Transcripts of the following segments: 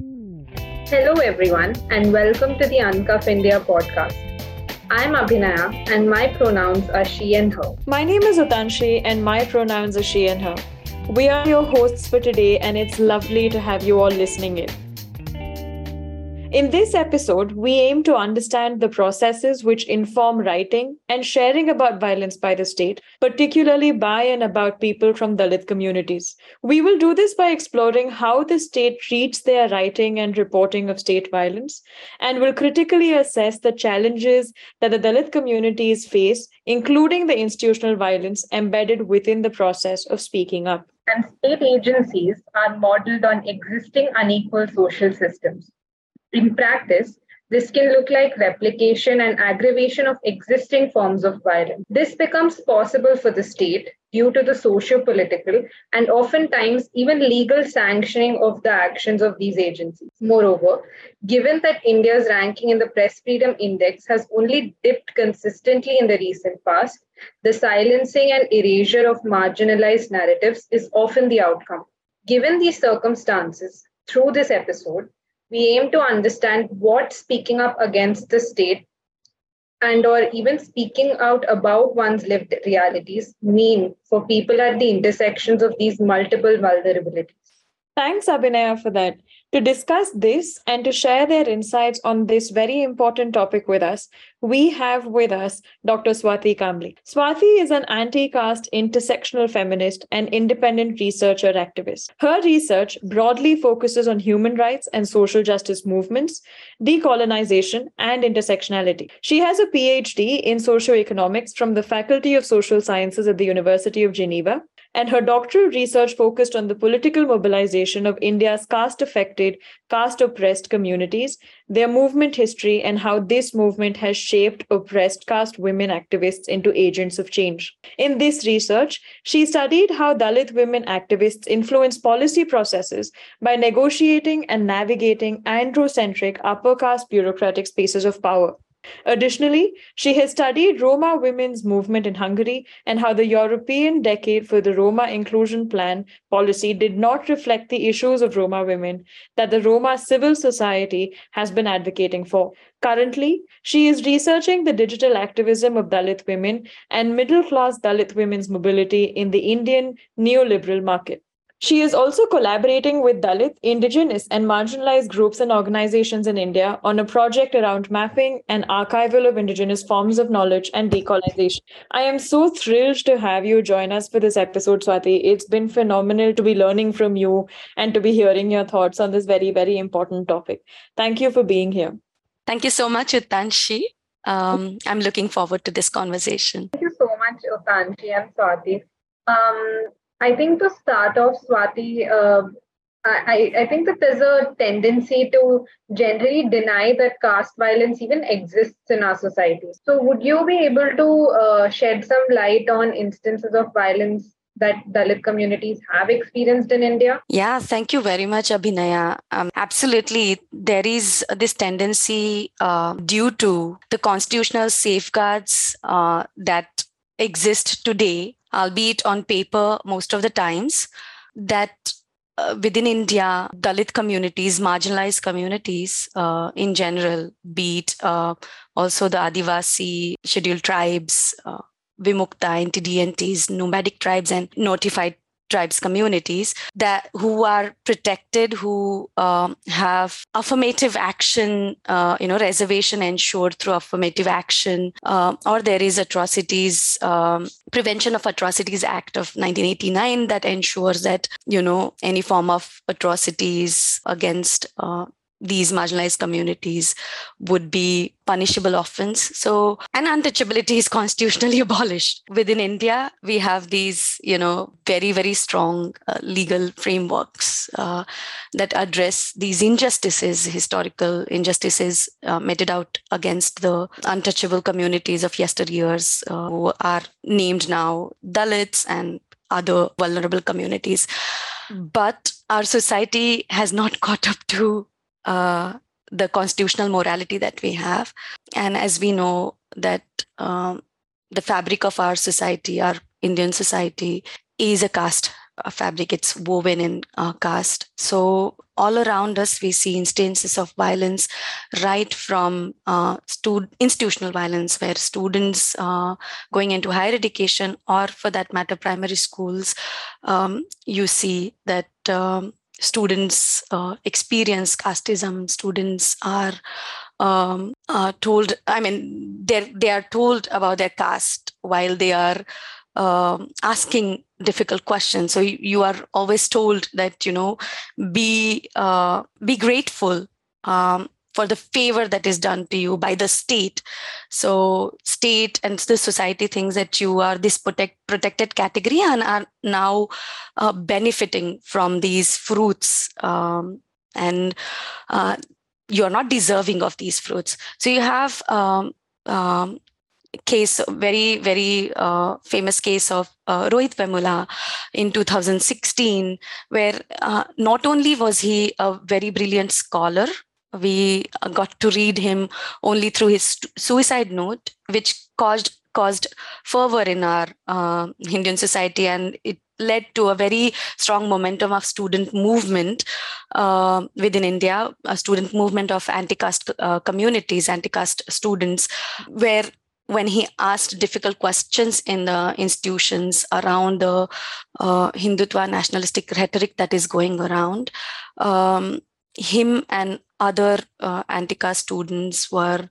Hello, everyone, and welcome to the Uncuff India podcast. I'm Abhinaya, and my pronouns are she and her. My name is Utanshi, and my pronouns are she and her. We are your hosts for today, and it's lovely to have you all listening in. In this episode, we aim to understand the processes which inform writing and sharing about violence by the state, particularly by and about people from Dalit communities. We will do this by exploring how the state treats their writing and reporting of state violence, and will critically assess the challenges that the Dalit communities face, including the institutional violence embedded within the process of speaking up. And state agencies are modeled on existing unequal social systems. In practice, this can look like replication and aggravation of existing forms of violence. This becomes possible for the state due to the socio political and oftentimes even legal sanctioning of the actions of these agencies. Moreover, given that India's ranking in the Press Freedom Index has only dipped consistently in the recent past, the silencing and erasure of marginalized narratives is often the outcome. Given these circumstances, through this episode, we aim to understand what speaking up against the state and or even speaking out about one's lived realities mean for people at the intersections of these multiple vulnerabilities. Thanks abhinaya for that to discuss this and to share their insights on this very important topic with us, we have with us Dr. Swati Kamble. Swati is an anti caste intersectional feminist and independent researcher activist. Her research broadly focuses on human rights and social justice movements, decolonization, and intersectionality. She has a PhD in socioeconomics from the Faculty of Social Sciences at the University of Geneva and her doctoral research focused on the political mobilization of India's caste affected, caste oppressed communities, their movement history, and how this movement has shaped oppressed caste women activists into agents of change. In this research, she studied how Dalit women activists influence policy processes by negotiating and navigating androcentric upper caste bureaucratic spaces of power. Additionally, she has studied Roma women's movement in Hungary and how the European Decade for the Roma Inclusion Plan policy did not reflect the issues of Roma women that the Roma civil society has been advocating for. Currently, she is researching the digital activism of Dalit women and middle class Dalit women's mobility in the Indian neoliberal market. She is also collaborating with Dalit, indigenous, and marginalized groups and organizations in India on a project around mapping and archival of indigenous forms of knowledge and decolonization. I am so thrilled to have you join us for this episode, Swati. It's been phenomenal to be learning from you and to be hearing your thoughts on this very, very important topic. Thank you for being here. Thank you so much, Utanshi. Um, I'm looking forward to this conversation. Thank you so much, Utanshi and Swati. Um, I think to start off, Swati, uh, I, I think that there's a tendency to generally deny that caste violence even exists in our society. So, would you be able to uh, shed some light on instances of violence that Dalit communities have experienced in India? Yeah, thank you very much, Abhinaya. Um, absolutely. There is this tendency uh, due to the constitutional safeguards uh, that exist today albeit on paper most of the times, that uh, within India, Dalit communities, marginalized communities uh, in general, be it uh, also the Adivasi, scheduled tribes, uh, Vimukta, NTDNTs, nomadic tribes, and notified tribes communities that who are protected who um, have affirmative action uh, you know reservation ensured through affirmative action uh, or there is atrocities um, prevention of atrocities act of 1989 that ensures that you know any form of atrocities against uh, these marginalized communities would be punishable offense. So and untouchability is constitutionally abolished. Within india we have these you know very very strong uh, legal frameworks uh, that address these injustices historical injustices uh, meted out against the untouchable communities of yesteryears uh, who are named now dalits and other vulnerable communities. But our society has not caught up to uh, the constitutional morality that we have. And as we know that um, the fabric of our society, our Indian society, is a caste fabric, it's woven in uh, caste. So all around us, we see instances of violence, right from uh, stud- institutional violence, where students uh, going into higher education, or for that matter, primary schools, um, you see that um, students uh, experience casteism. Students are um, uh, told, I mean, they they are told about their caste while they are um, asking difficult questions. So you, you, are always told that you know be uh, be grateful um, for the favor that is done to you by the state. So state and the society thinks that you are this protect, protected category and are now uh, benefiting from these fruits um, and. Uh, you are not deserving of these fruits. So you have um, um, case, very, very uh, famous case of uh, Rohit Vemula in 2016, where uh, not only was he a very brilliant scholar, we got to read him only through his suicide note, which caused caused fervor in our uh, Indian society, and it led to a very strong momentum of student movement uh, within India, a student movement of anti-caste uh, communities, anti-caste students, where when he asked difficult questions in the institutions around the uh, Hindutva nationalistic rhetoric that is going around, um, him and other uh, anti-caste students were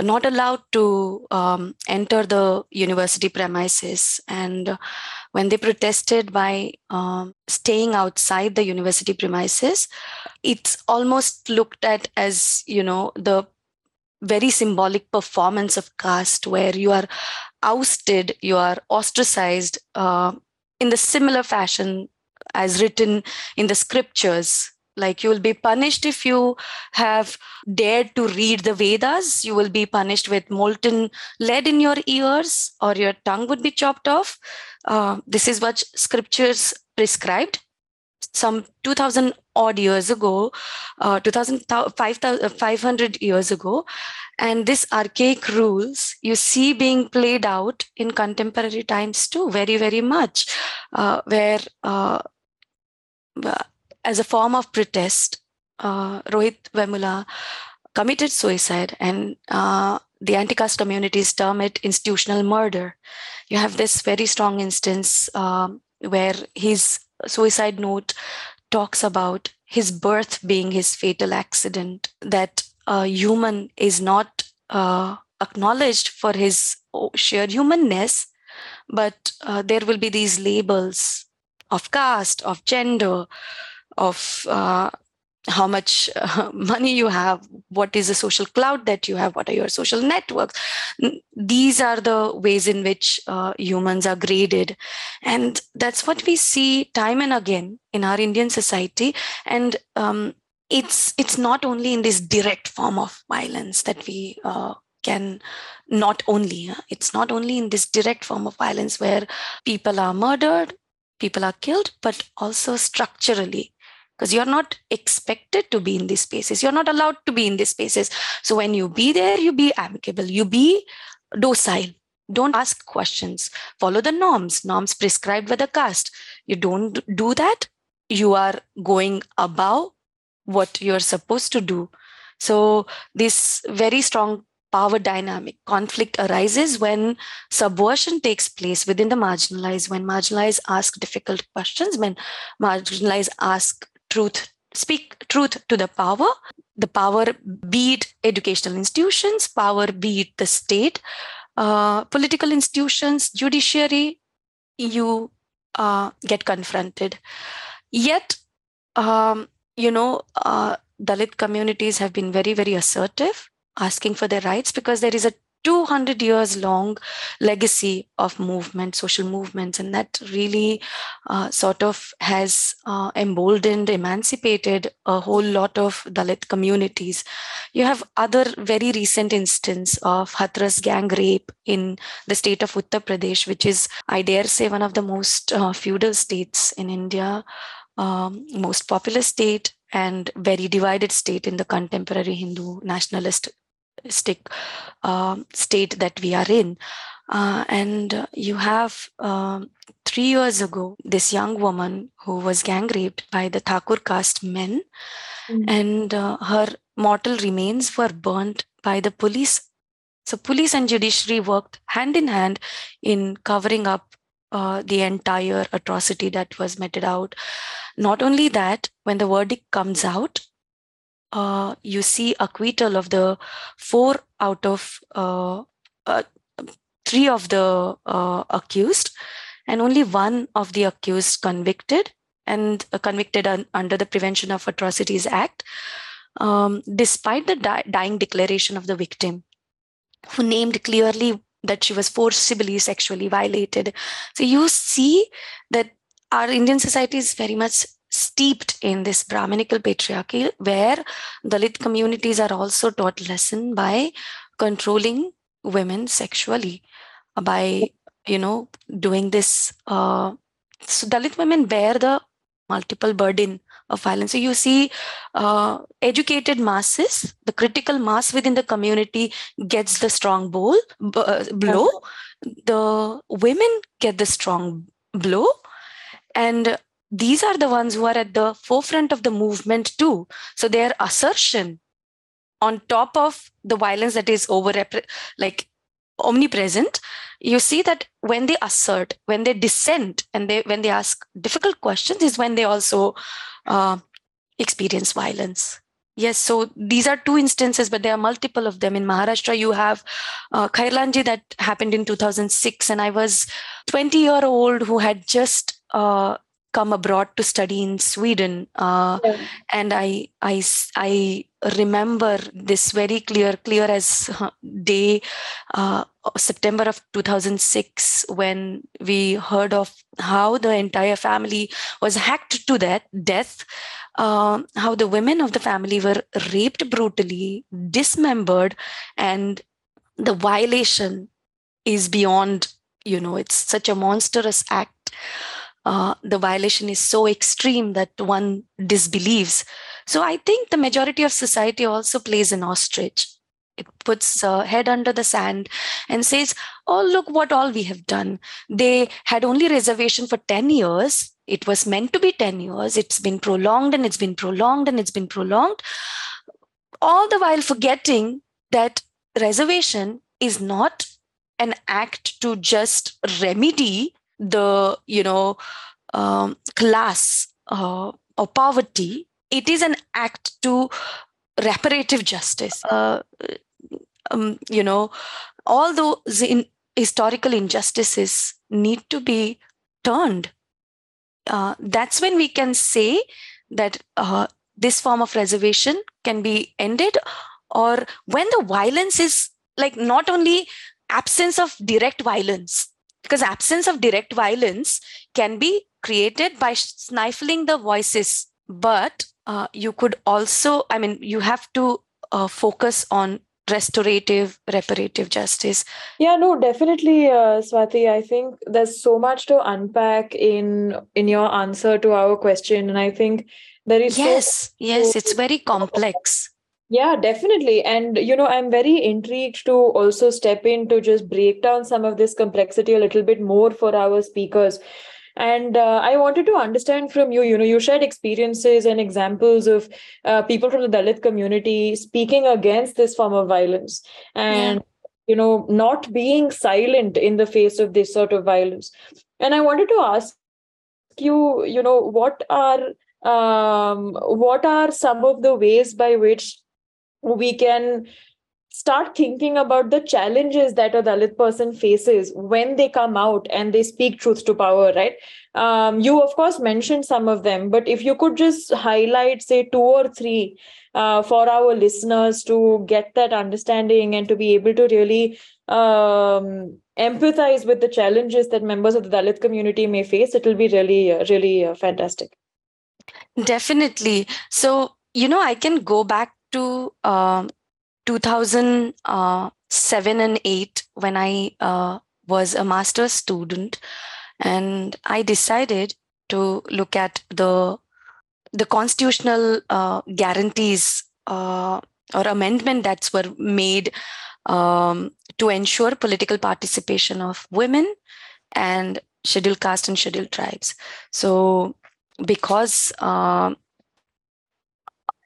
not allowed to um, enter the university premises and when they protested by um, staying outside the university premises it's almost looked at as you know the very symbolic performance of caste where you are ousted, you are ostracized uh, in the similar fashion as written in the scriptures. Like you will be punished if you have dared to read the Vedas. You will be punished with molten lead in your ears, or your tongue would be chopped off. Uh, this is what scriptures prescribed some 2000 odd years ago, uh, 500 years ago. And this archaic rules you see being played out in contemporary times too, very, very much, uh, where uh, as a form of protest, uh, Rohit Vemula committed suicide and uh, the anti-caste communities term it institutional murder. You have this very strong instance um, where his suicide note talks about his birth being his fatal accident, that a human is not uh, acknowledged for his sheer humanness, but uh, there will be these labels of caste, of gender, of uh, how much uh, money you have what is the social cloud that you have what are your social networks? These are the ways in which uh, humans are graded. And that's what we see time and again in our indian society. And um, it's it's not only in this direct form of violence that we uh, can not only it's not only in this direct form of violence where people are murdered people are killed but also structurally because you're not expected to be in these spaces. You're not allowed to be in these spaces. So when you be there, you be amicable, you be docile. Don't ask questions. Follow the norms, norms prescribed by the caste. You don't do that, you are going above what you're supposed to do. So this very strong power dynamic conflict arises when subversion takes place within the marginalized when marginalized ask difficult questions when marginalized ask truth speak truth to the power. The power be it educational institutions power be it the state. Uh, political institutions judiciary you uh, get confronted. Yet um, you know uh, dalit communities have been very very assertive asking for their rights because there is a 200 years long legacy of movement, social movements, and that really uh, sort of has uh, emboldened, emancipated a whole lot of Dalit communities. You have other very recent instance of Hathras gang rape in the state of Uttar Pradesh, which is, I dare say, one of the most uh, feudal states in India, um, most populous state, and very divided state in the contemporary Hindu nationalist stick uh, state that we are in. Uh, and you have um, three years ago, this young woman who was gang raped by the Thakur caste men, mm-hmm. and uh, her mortal remains were burnt by the police. So, police and judiciary worked hand in hand in covering up uh, the entire atrocity that was meted out. Not only that, when the verdict comes out, uh, you see acquittal of the four out of uh, uh, three of the uh, accused, and only one of the accused convicted and convicted un- under the Prevention of Atrocities Act, um, despite the di- dying declaration of the victim, who named clearly that she was forcibly sexually violated. So you see that our Indian society is very much steeped in this Brahminical patriarchy, where Dalit communities are also taught lesson by controlling women sexually, by you know doing this. Uh, so Dalit women bear the multiple burden of violence. So you see, uh, educated masses, the critical mass within the community gets the strong bowl, uh, blow. The women get the strong blow, and these are the ones who are at the forefront of the movement too. So their assertion on top of the violence that is over like omnipresent you see that when they assert when they dissent and they when they ask difficult questions is when they also uh, experience violence yes so these are two instances but there are multiple of them in maharashtra you have uh, khairlanji that happened in 2006 and i was 20 year old who had just uh, come abroad to study in Sweden, uh, yeah. and I, I, I remember this very clear, clear as day, uh, September of 2006, when we heard of how the entire family was hacked to that death. Uh, how the women of the family were raped brutally, dismembered, and the violation is beyond, you know, it's such a monstrous act uh, the violation is so extreme that one disbelieves. So I think the majority of society also plays an ostrich. It puts uh, head under the sand and says, "Oh, look what all we have done. They had only reservation for ten years. It was meant to be ten years. It's been prolonged and it's been prolonged and it's been prolonged." All the while forgetting that reservation is not an act to just remedy the you know um, class uh, or poverty it is an act to reparative justice. Uh, um, you know all those in historical injustices need to be turned. Uh, that's when we can say that uh, this form of reservation can be ended or when the violence is like not only absence of direct violence because absence of direct violence can be created by stifling the voices. But uh, you could also i mean you have to uh, focus on restorative reparative justice. Yeah no definitely uh, swati. I think there's so much to unpack in in your answer to our question. And i think there is yes so yes it's very complex yeah, definitely. And, you know, I'm very intrigued to also step in to just break down some of this complexity a little bit more for our speakers. And uh, I wanted to understand from you, you know, you shared experiences and examples of uh, people from the Dalit community speaking against this form of violence and, yeah. you know, not being silent in the face of this sort of violence. And I wanted to ask you, you know, what are um, what are some of the ways by which we can start thinking about the challenges that a Dalit person faces when they come out and they speak truth to power, right? Um, you, of course, mentioned some of them, but if you could just highlight, say, two or three uh, for our listeners to get that understanding and to be able to really um, empathize with the challenges that members of the Dalit community may face, it will be really, uh, really uh, fantastic. Definitely. So, you know, I can go back to uh, 2007 and 8 when I uh, was a master's student, and I decided to look at the the constitutional uh, guarantees uh, or amendment that were made um, to ensure political participation of women and scheduled caste and scheduled tribes. So because uh,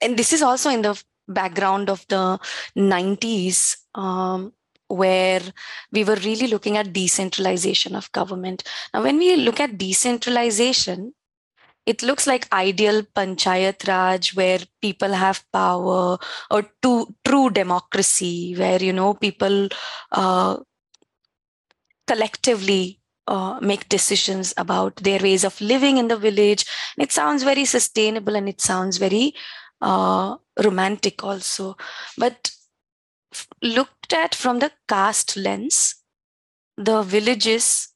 and this is also in the background of the 90s um, where we were really looking at decentralization of government. Now, when we look at decentralization, it looks like ideal panchayat raj where people have power or to, true democracy where you know people uh, collectively uh, make decisions about their ways of living in the village it sounds very sustainable and it sounds very uh, romantic also but looked at from the caste lens the villages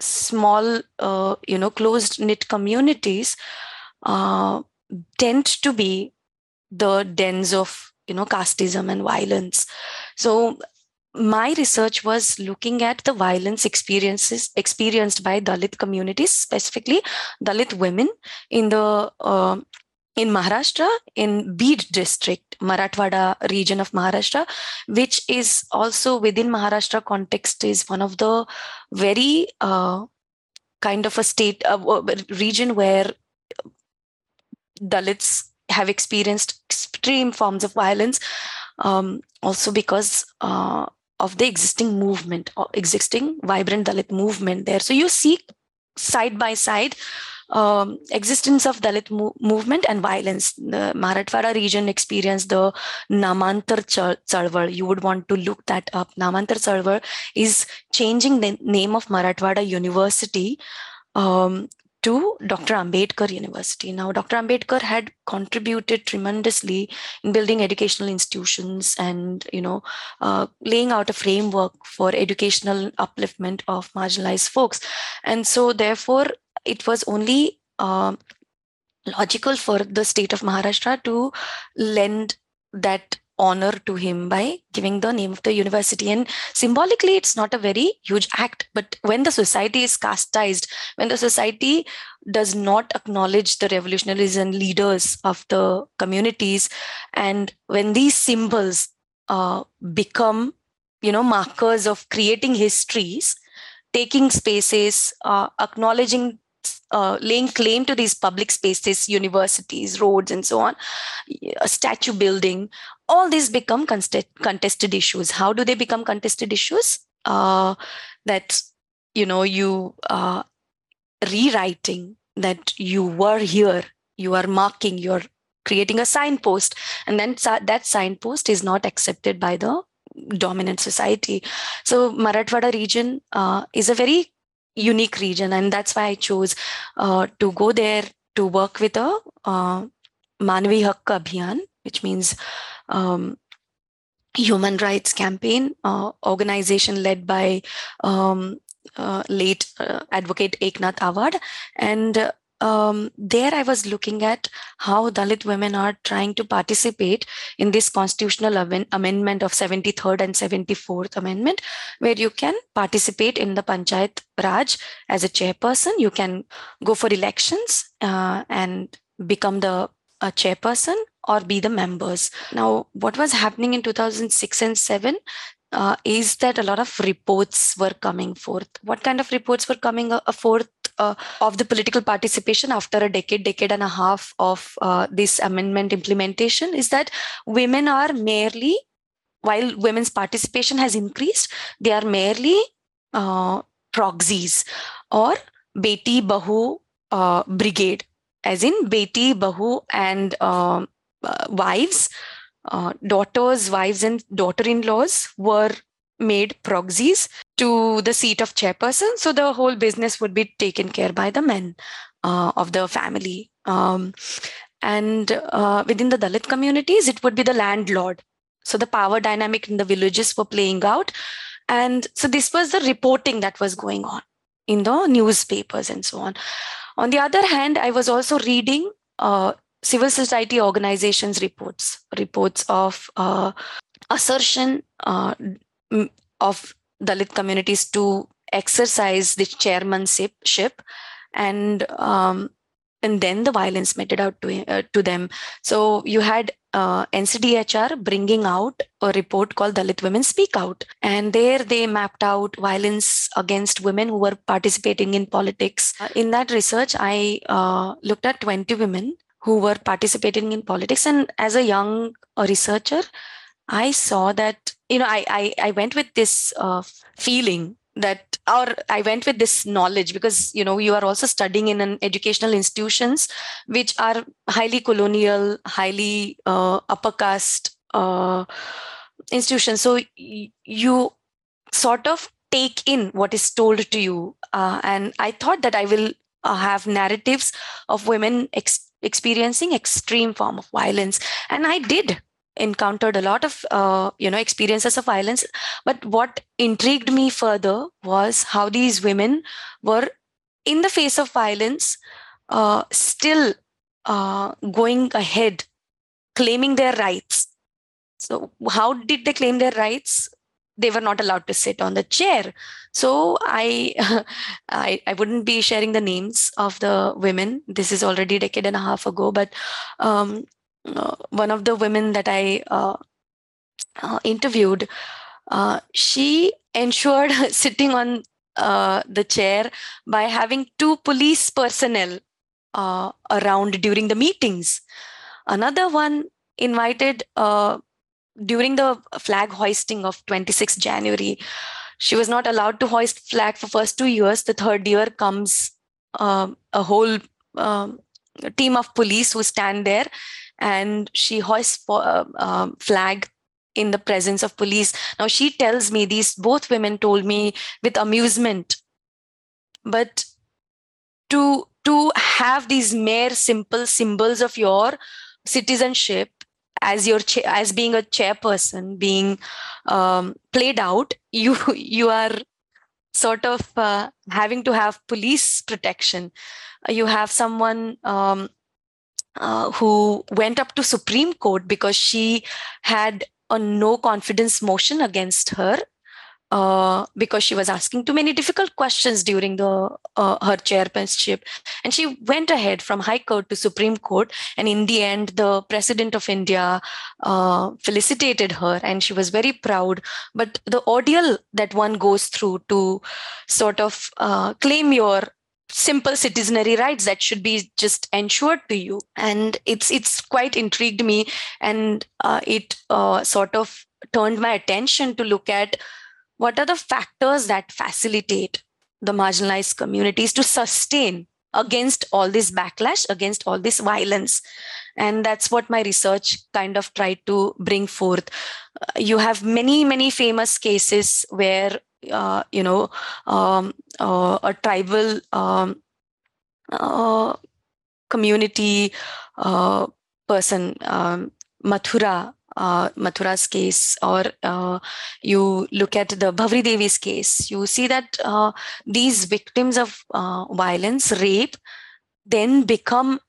small uh, you know closed knit communities uh, tend to be the dens of you know casteism and violence. So my research was looking at the violence experiences experienced by dalit communities specifically dalit women in the uh, in Maharashtra, in Beed district, Marathwada region of Maharashtra, which is also within Maharashtra context, is one of the very uh, kind of a state uh, region where Dalits have experienced extreme forms of violence, um, also because uh, of the existing movement, or existing vibrant Dalit movement there. So you see side by side um, existence of Dalit mo- movement and violence. The Marathwada region experienced the Namantar Chalwal. You would want to look that up. Namantar Chalwal is changing the name of Marathwada University um, to Dr. Ambedkar University. Now, Dr. Ambedkar had contributed tremendously in building educational institutions and, you know, uh, laying out a framework for educational upliftment of marginalized folks. And so, therefore, it was only uh, logical for the state of Maharashtra to lend that honor to him by giving the name of the university. And symbolically, it's not a very huge act. But when the society is castized, when the society does not acknowledge the revolutionaries and leaders of the communities, and when these symbols uh, become, you know, markers of creating histories, taking spaces, uh, acknowledging uh, laying claim to these public spaces, universities, roads, and so on, a statue building, all these become contested issues. How do they become contested issues? Uh, that you know you uh, rewriting that you were here, you are marking, you're creating a signpost, and then that signpost is not accepted by the dominant society. So Marathwada region uh, is a very unique region and that's why i chose uh, to go there to work with a uh, manvi hak abhiyan which means um, human rights campaign uh, organization led by um, uh, late uh, advocate eknath awad. And um, there I was looking at how Dalit women are trying to participate in this constitutional amendment of 73rd and 74th amendment, where you can participate in the Panchayat Raj as a chairperson. You can go for elections uh, and become the chairperson or be the members. Now, what was happening in 2006 and 7? Uh, is that a lot of reports were coming forth. What kind of reports were coming uh, forth uh, of the political participation after a decade, decade and a half of uh, this amendment implementation is that women are merely, while women's participation has increased, they are merely uh, proxies or Beti Bahu uh, brigade, as in Beti Bahu and um, uh, wives. Uh, daughters, wives, and daughter in laws were made proxies to the seat of chairperson. So the whole business would be taken care by the men uh, of the family. Um, and uh, within the Dalit communities, it would be the landlord. So the power dynamic in the villages were playing out. And so this was the reporting that was going on in the newspapers and so on. On the other hand, I was also reading uh, civil society organizations reports, reports of uh, assertion uh, of Dalit communities to exercise the chairmanship and um, and then the violence meted out to uh, to them. So you had uh, NCDHR bringing out a report called Dalit Women Speak Out. And there they mapped out violence against women who were participating in politics. Uh, in that research, I uh, looked at 20 women who were participating in politics. And as a young researcher, I saw that, you know, I, I, I went with this uh, feeling that or i went with this knowledge because you know you are also studying in an educational institutions which are highly colonial highly uh, upper caste uh, institutions. So y- you sort of take in what is told to you uh, and i thought that i will uh, have narratives of women ex- experiencing extreme form of violence. And i did encountered a lot of uh, you know experiences of violence. But what intrigued me further was how these women were in the face of violence uh, still uh, going ahead claiming their rights. So how did they claim their rights? They were not allowed to sit on the chair. So I, I i wouldn't be sharing the names of the women. This is already a decade and a half ago but um, one of the women that I uh, uh, interviewed, uh, she ensured sitting on uh, the chair by having two police personnel uh, around during the meetings. Another one invited during the flag hoisting of 26 January. She was not allowed to hoist flag for first two years. The third year comes a whole um, team of police who stand there and she hoists uh, uh, flag in the presence of police. Now she tells me these both women told me with amusement, but to to have these mere simple symbols of your citizenship as your cha- as being a chairperson being um, played out you you are sort of uh, having to have police protection you have someone um, uh, who went up to Supreme Court because she had a no confidence motion against her uh, because she was asking too many difficult questions during the uh, her chairmanship. And she went ahead from high court to supreme court and in the end the president of india uh, felicitated her and she was very proud. But the ordeal that one goes through to sort of uh, claim your simple citizenry rights that should be just ensured to you. And it's it's quite intrigued me. And uh, it uh, sort of turned my attention to look at what are the factors that facilitate the marginalized communities to sustain against all this backlash against all this violence. And that's what my research kind of tried to bring forth. Uh, you have many many famous cases where uh, you know um, uh, a tribal um, uh, community uh, person um, mathura uh, Mathura's case, or uh, you look at the Bhanwari Devi's case, you see that uh, these victims of violence, rape, then become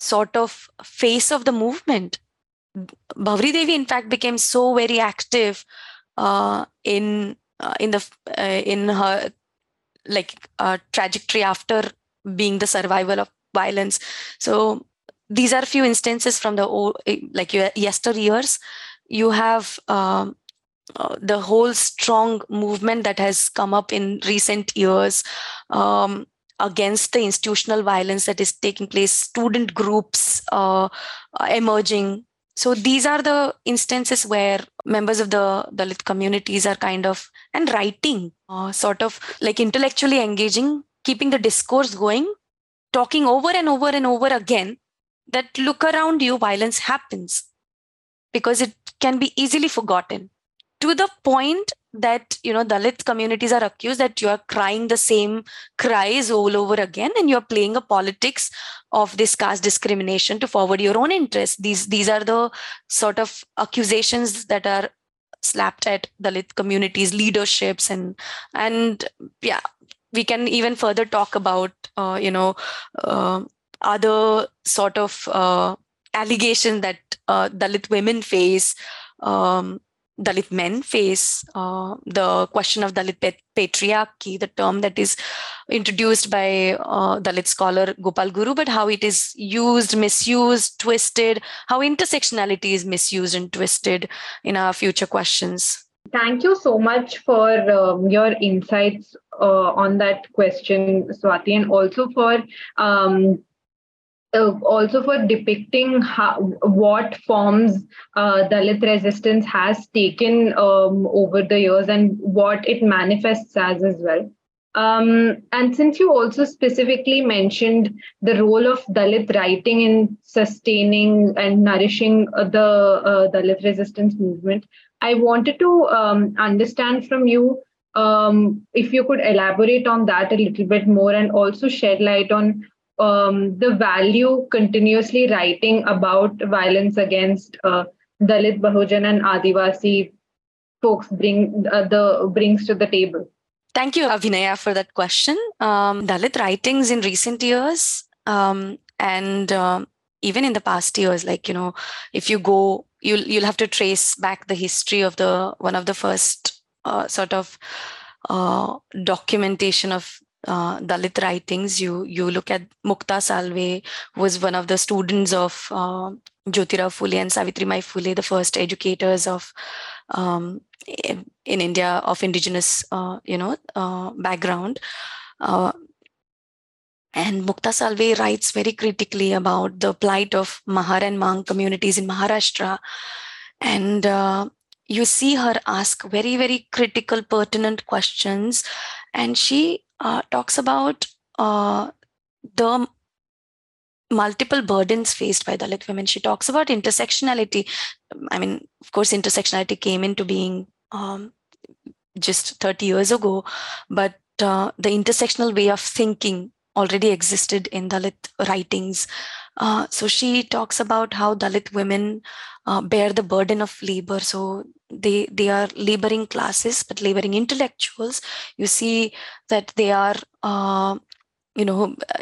sort of face of the movement. Bhanwari Devi, in fact, became so very active in uh, in the uh, in her like uh, trajectory after being the survival of violence. So these are a few instances from the old, eh, like yesteryears you have um, uh, the whole strong movement that has come up in recent years um, against the institutional violence that is taking place student groups uh, emerging so these are the instances where members of the dalit communities are kind of and writing uh, sort of like intellectually engaging keeping the discourse going talking over and over and over again that look around you violence happens. Because it can be easily forgotten to the point that you know dalit communities are accused that you are crying the same cries all over again and you're playing a politics of this caste discrimination to forward your own interests these these are the sort of accusations that are slapped at dalit communities leaderships and and yeah we can even further talk about uh, you know uh, other sort of uh, allegations that uh, dalit women face um, Dalit men face, uh, the question of Dalit patriarchy, the term that is introduced by uh, Dalit scholar Gopal Guru, but how it is used, misused, twisted, how intersectionality is misused and twisted in our future questions. Thank you so much for um, your insights uh, on that question, Swati, and also for um, uh, also for depicting how, what forms uh, Dalit resistance has taken um, over the years and what it manifests as as well. Um, and since you also specifically mentioned the role of Dalit writing in sustaining and nourishing uh, the uh, Dalit resistance movement, I wanted to um, understand from you um, if you could elaborate on that a little bit more and also shed light on um, the value continuously writing about violence against uh, Dalit, Bahujan, and Adivasi folks bring uh, the brings to the table. Thank you, Abhinaya, for that question. Um, Dalit writings in recent years um, and uh, even in the past years, like you know, if you go, you'll you'll have to trace back the history of the one of the first uh, sort of uh, documentation of uh, Dalit writings. You you look at Mukta Salve, was one of the students of uh, Jyotirao Phule and Savitribai Phule, the first educators of um, in, in, India of indigenous, uh, you know, uh, background. Uh, and Mukta Salve writes very critically about the plight of Mahar and Mang communities in Maharashtra. And uh, you see her ask very, very critical, pertinent questions. And she uh, talks about uh, the multiple burdens faced by Dalit women. She talks about intersectionality. I mean, of course, intersectionality came into being um, just 30 years ago, but uh, the intersectional way of thinking already existed in Dalit writings. Uh, so she talks about how Dalit women uh, bear the burden of labor. So they they are laboring classes, but laboring intellectuals. You see that they are. Uh, you know,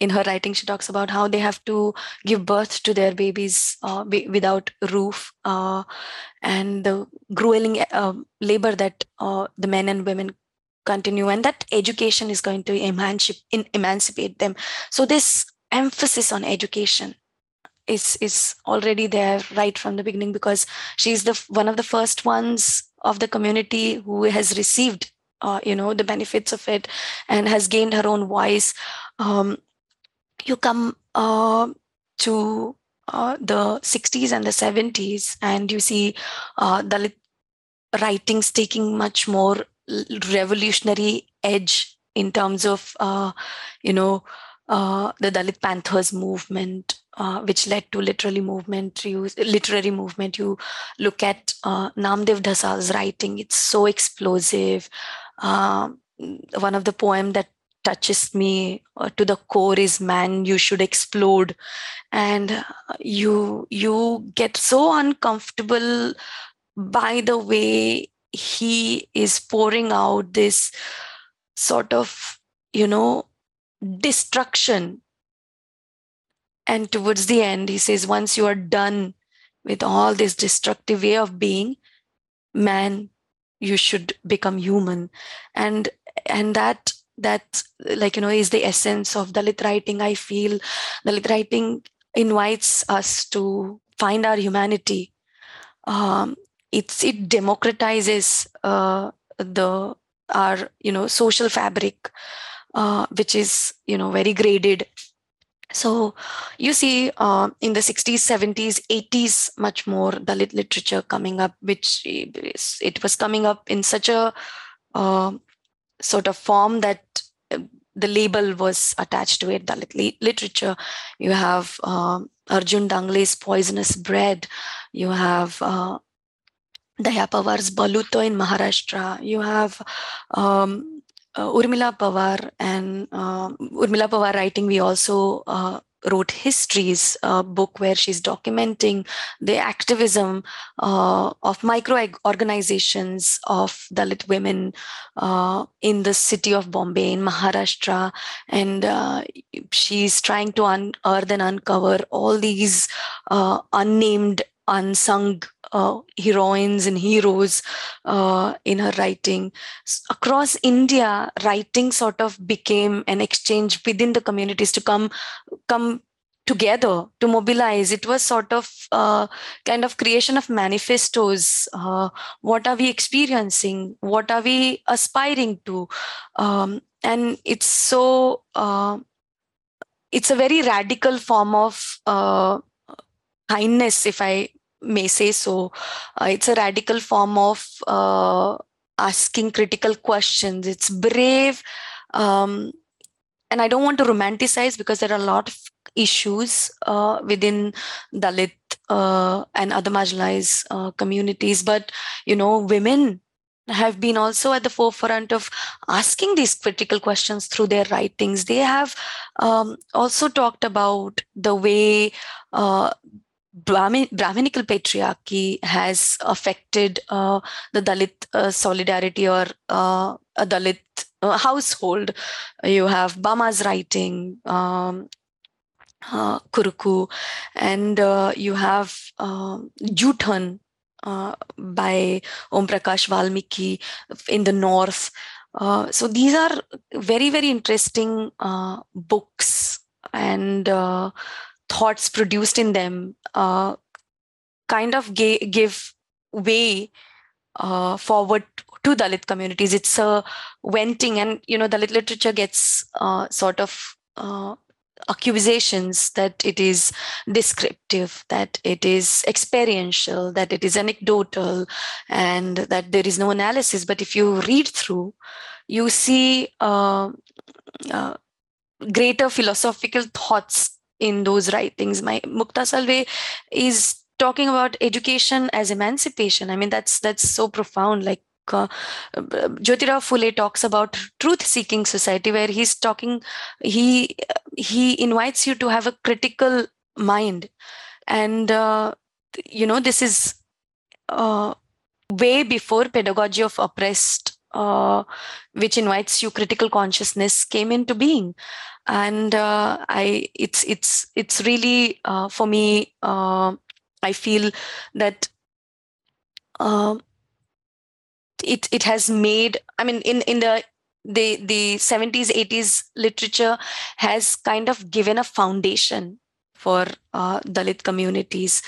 in her writing, she talks about how they have to give birth to their babies uh, without roof uh, and the grueling uh, labor that the men and women continue and that education is going to emancipate, emancipate them. So this emphasis on education is is already there right from the beginning because she's the one of the first ones of the community who has received uh, you know the benefits of it and has gained her own voice. Um, you come uh, to uh, the 60s and the 70s and you see uh, Dalit writings taking much more revolutionary edge in terms of uh, you know uh, the Dalit Panthers movement, uh, which led to literary movement. You literary movement. You look at uh, Namdev Dhasal's writing; it's so explosive. Um, one of the poem that touches me uh, to the core is "Man, you should explode," and uh, you you get so uncomfortable by the way he is pouring out this sort of you know destruction. And towards the end he says once you are done with all this destructive way of being man you should become human. And and that that like you know is the essence of dalit writing i feel. Dalit writing invites us to find our humanity. Um, it's it democratizes uh, the our you know social fabric uh, which is you know very graded. So you see uh, in the 60s 70s 80s much more dalit literature coming up which it was coming up in such a uh, sort of form that uh, the label was attached to it dalit li- literature. You have uh, arjun dangle's poisonous bread. You have uh, Daya Pawar's Baluto in Maharashtra. You have um, uh, Urmila Pawar and uh, Urmila Pawar writing. We also uh, wrote histories uh, book where she's documenting the activism uh, of micro organizations of Dalit women uh, in the city of Bombay in Maharashtra, and uh, she's trying to unearth and uncover all these unnamed unsung uh, heroines and heroes uh, in her writing. Across India, writing sort of became an exchange within the communities to come come together to mobilize. It was sort of uh, kind of creation of manifestos. Uh, what are we experiencing? What are we aspiring to? Um, and it's so uh, it's a very radical form of uh, kindness if i may say so. Uh, it's a radical form of uh, asking critical questions. It's brave. Um, and I don't want to romanticize because there are a lot of issues uh, within Dalit uh, and other marginalized uh, communities. But, you know, women have been also at the forefront of asking these critical questions through their writings. They have um, also talked about the way uh, Brahmin, Brahminical patriarchy has affected uh, the Dalit uh, solidarity or uh, a Dalit uh, household. You have Bama's writing, um, uh, Karukku, and uh, you have um, Juthan by Om Prakash Valmiki in the north. so these are very, very interesting books and thoughts produced in them uh, kind of ga- give way uh, forward to Dalit communities. It's a venting, and you know, Dalit literature gets uh, sort of uh, accusations that it is descriptive, that it is experiential, that it is anecdotal, and that there is no analysis. But if you read through, you see uh, uh, greater philosophical thoughts in those writings. My Mukta Salve is talking about education as emancipation. I mean, that's that's so profound. Like uh, Jyotirao Phule talks about truth-seeking society, where he's talking, he he invites you to have a critical mind, and uh, you know this is uh, way before pedagogy of oppressed, uh, which invites you critical consciousness, came into being and uh, i it's it's it's really uh, for me uh, i feel that um, it it has made i mean in in the the the 70s 80s literature has kind of given a foundation for uh, Dalit communities.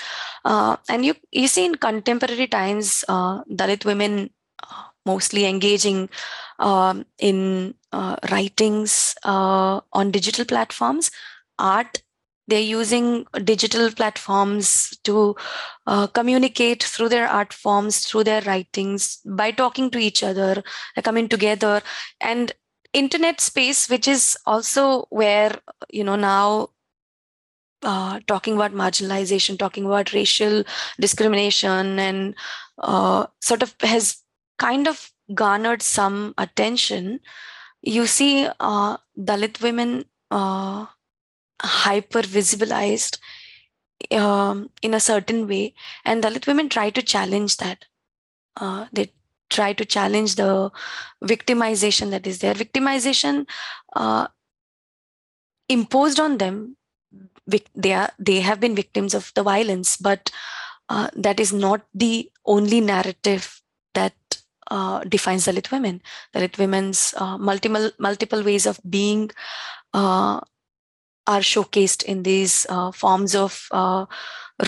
Uh, and you, you see in contemporary times, uh, Dalit women mostly engaging um, in uh, writings uh, on digital platforms, art. They're using digital platforms to uh, communicate through their art forms, through their writings, by talking to each other, coming together, and internet space, which is also where you know now uh, talking about marginalization, talking about racial discrimination, and uh, sort of has kind of garnered some attention you see uh, Dalit women uh, hyper visibilized um, in a certain way, and Dalit women try to challenge that. Uh, they try to challenge the victimization that is there. Victimization uh, imposed on them. They are they have been victims of the violence, but uh, that is not the only narrative that uh, defines Dalit women. Dalit women's uh, multiple multiple ways of being uh, are showcased in these uh, forms of uh,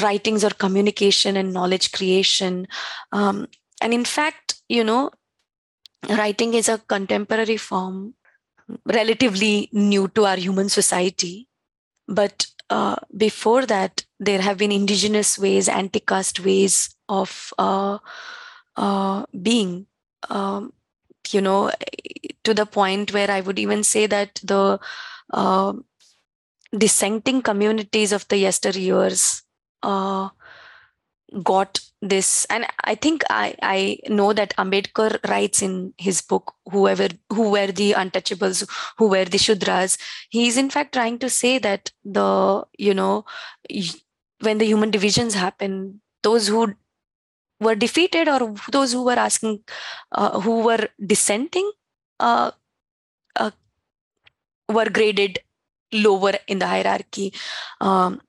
writings or communication and knowledge creation. Um, and in fact, you know, writing is a contemporary form, relatively new to our human society. But uh, before that, there have been indigenous ways, anti-caste ways of uh, uh, being um, you know to the point where i would even say that the uh, dissenting communities of the yesteryears uh, got this. And i think i i know that ambedkar writes in his book whoever who were the untouchables who were the shudras he's in fact trying to say that the you know when the human divisions happen those who were defeated or those who were asking uh, who were dissenting uh, uh, were graded lower in the hierarchy. Um,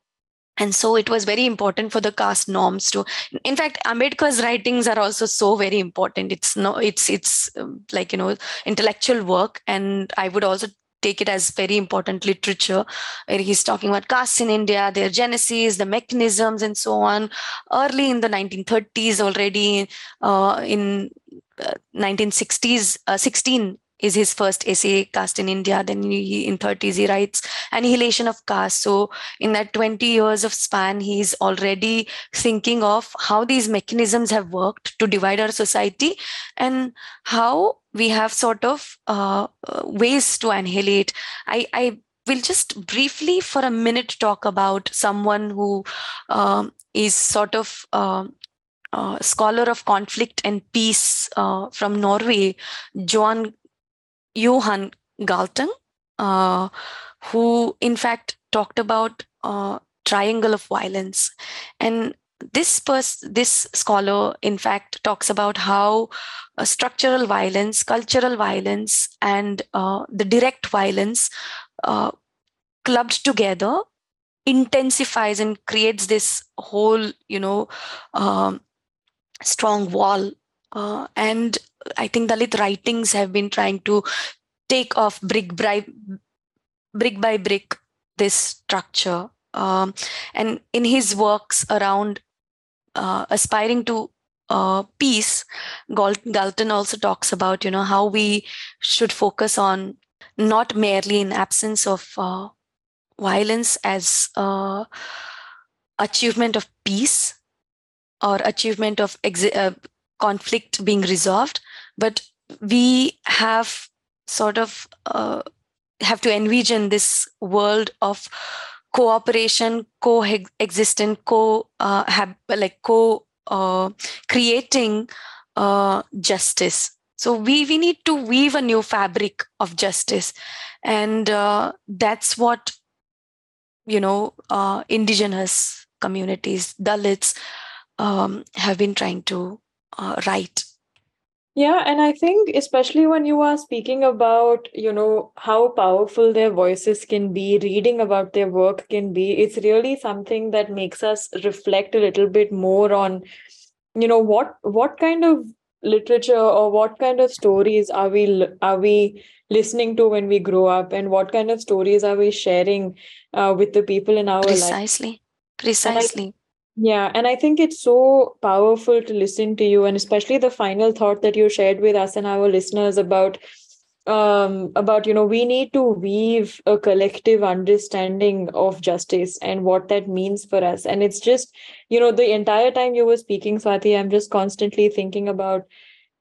and so it was very important for the caste norms to in fact ambedkar's writings are also so very important. It's no it's it's um, like you know intellectual work. And i would also take it as very important literature. Where he's talking about castes in india their genesis the mechanisms and so on. Early in the 1930s already uh, in uh, 1960s uh, 16 is his first essay caste in india. Then he, in 30s he writes annihilation of caste. So in that 20 years of span he's already thinking of how these mechanisms have worked to divide our society and how we have sort of uh, ways to annihilate i i will just briefly for a minute talk about someone who um, is sort of uh, uh, scholar of conflict and peace uh, from Norway, Johan Johan Galtung, uh, who in fact talked about uh, triangle of violence. And this pers- this scholar in fact talks about how uh, structural violence, cultural violence, and uh, the direct violence uh, clubbed together intensifies and creates this whole, you know, um, strong wall. Uh, and I think Dalit writings have been trying to take off brick by brick by brick this structure. Um, and in his works around uh, aspiring to uh, peace, Galtung also talks about you know how we should focus on not merely in absence of uh, violence as uh, achievement of peace or achievement of exi- uh, conflict being resolved, but we have sort of uh, have to envision this world of cooperation, co-existent, co uh, have like co uh, creating uh, justice. So we we need to weave a new fabric of justice, and uh, that's what you know uh, indigenous communities, Dalits, um, have been trying to uh, write yeah, and I think especially when you are speaking about, you know, how powerful their voices can be, reading about their work can be, it's really something that makes us reflect a little bit more on, you know, what what kind of literature or what kind of stories are we are we listening to when we grow up and what kind of stories are we sharing uh, with the people in our precisely life? precisely yeah, and I think it's so powerful to listen to you, and especially the final thought that you shared with us and our listeners about um about you know we need to weave a collective understanding of justice and what that means for us and it's just you know the entire time you were speaking swati i'm just constantly thinking about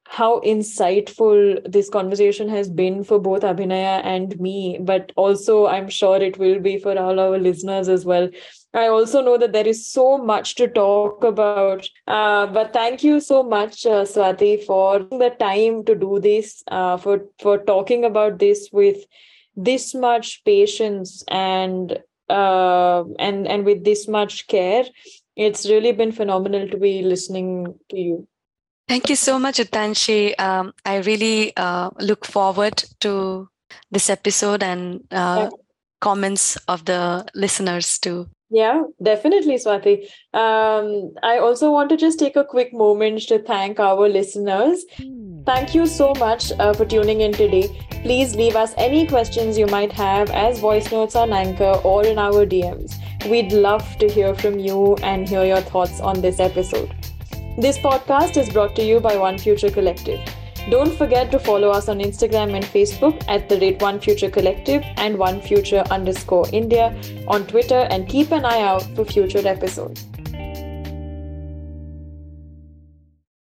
how insightful this conversation has been for both Abhinaya and me, but also I'm sure it will be for all our listeners as well. I also know that there is so much to talk about. Uh, but thank you so much, uh, Swati, for the time to do this, uh, for for talking about this with this much patience and uh, and and with this much care. It's really been phenomenal to be listening to you. Thank you so much, Utanshi. Um, I really uh, look forward to this episode and uh, comments of the listeners too. Yeah, definitely, Swati. Um, I also want to just take a quick moment to thank our listeners. Thank you so much uh, for tuning in today. Please leave us any questions you might have as voice notes on Anchor or in our DMs. We'd love to hear from you and hear your thoughts on this episode. This podcast is brought to you by One Future Collective. Don't forget to follow us on Instagram and Facebook at the rate One Future Collective and One Future underscore India on Twitter and keep an eye out for future episodes.